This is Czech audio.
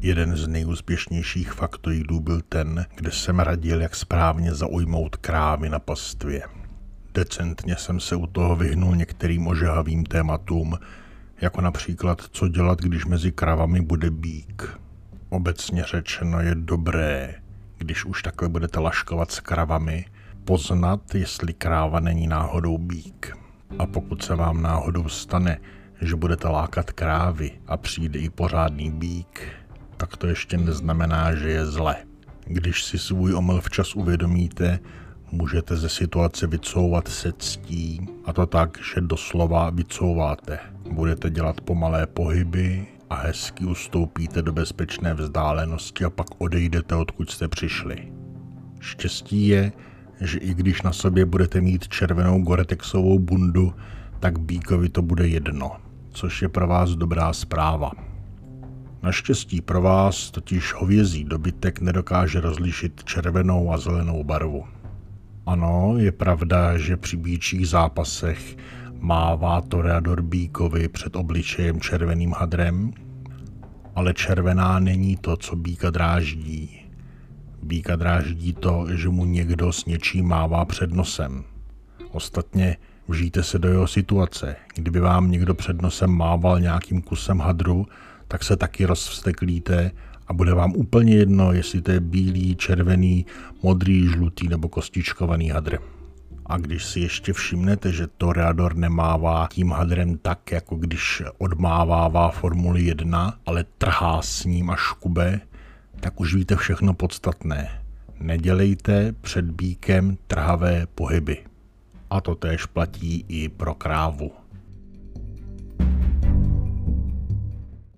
Jeden z nejúspěšnějších faktoidů byl ten, kde jsem radil, jak správně zaujmout krávy na pastvě. Decentně jsem se u toho vyhnul některým ožehavým tématům, jako například co dělat, když mezi kravami bude bík. Obecně řečeno je dobré, když už takhle budete laškovat s kravami, poznat, jestli kráva není náhodou bík. A pokud se vám náhodou stane, že budete lákat krávy a přijde i pořádný bík, tak to ještě neznamená, že je zle. Když si svůj omyl včas uvědomíte, můžete ze situace vycouvat se ctí, a to tak, že doslova vycouváte. Budete dělat pomalé pohyby a hezky ustoupíte do bezpečné vzdálenosti a pak odejdete, odkud jste přišli. Štěstí je, že i když na sobě budete mít červenou goretexovou bundu, tak bíkovi to bude jedno, což je pro vás dobrá zpráva. Naštěstí pro vás totiž hovězí dobytek nedokáže rozlišit červenou a zelenou barvu. Ano, je pravda, že při bíčích zápasech mává Toreador bíkovi před obličejem červeným hadrem, ale červená není to, co bíka dráždí. Bíka dráždí to, že mu někdo s něčím mává před nosem. Ostatně vžijte se do jeho situace. Kdyby vám někdo před nosem mával nějakým kusem hadru, tak se taky rozvsteklíte a bude vám úplně jedno, jestli to je bílý, červený, modrý, žlutý nebo kostičkovaný hadr. A když si ještě všimnete, že Toreador nemává tím hadrem tak, jako když odmávává Formuli 1, ale trhá s ním a škube, tak už víte všechno podstatné. Nedělejte před bíkem trhavé pohyby. A to též platí i pro krávu.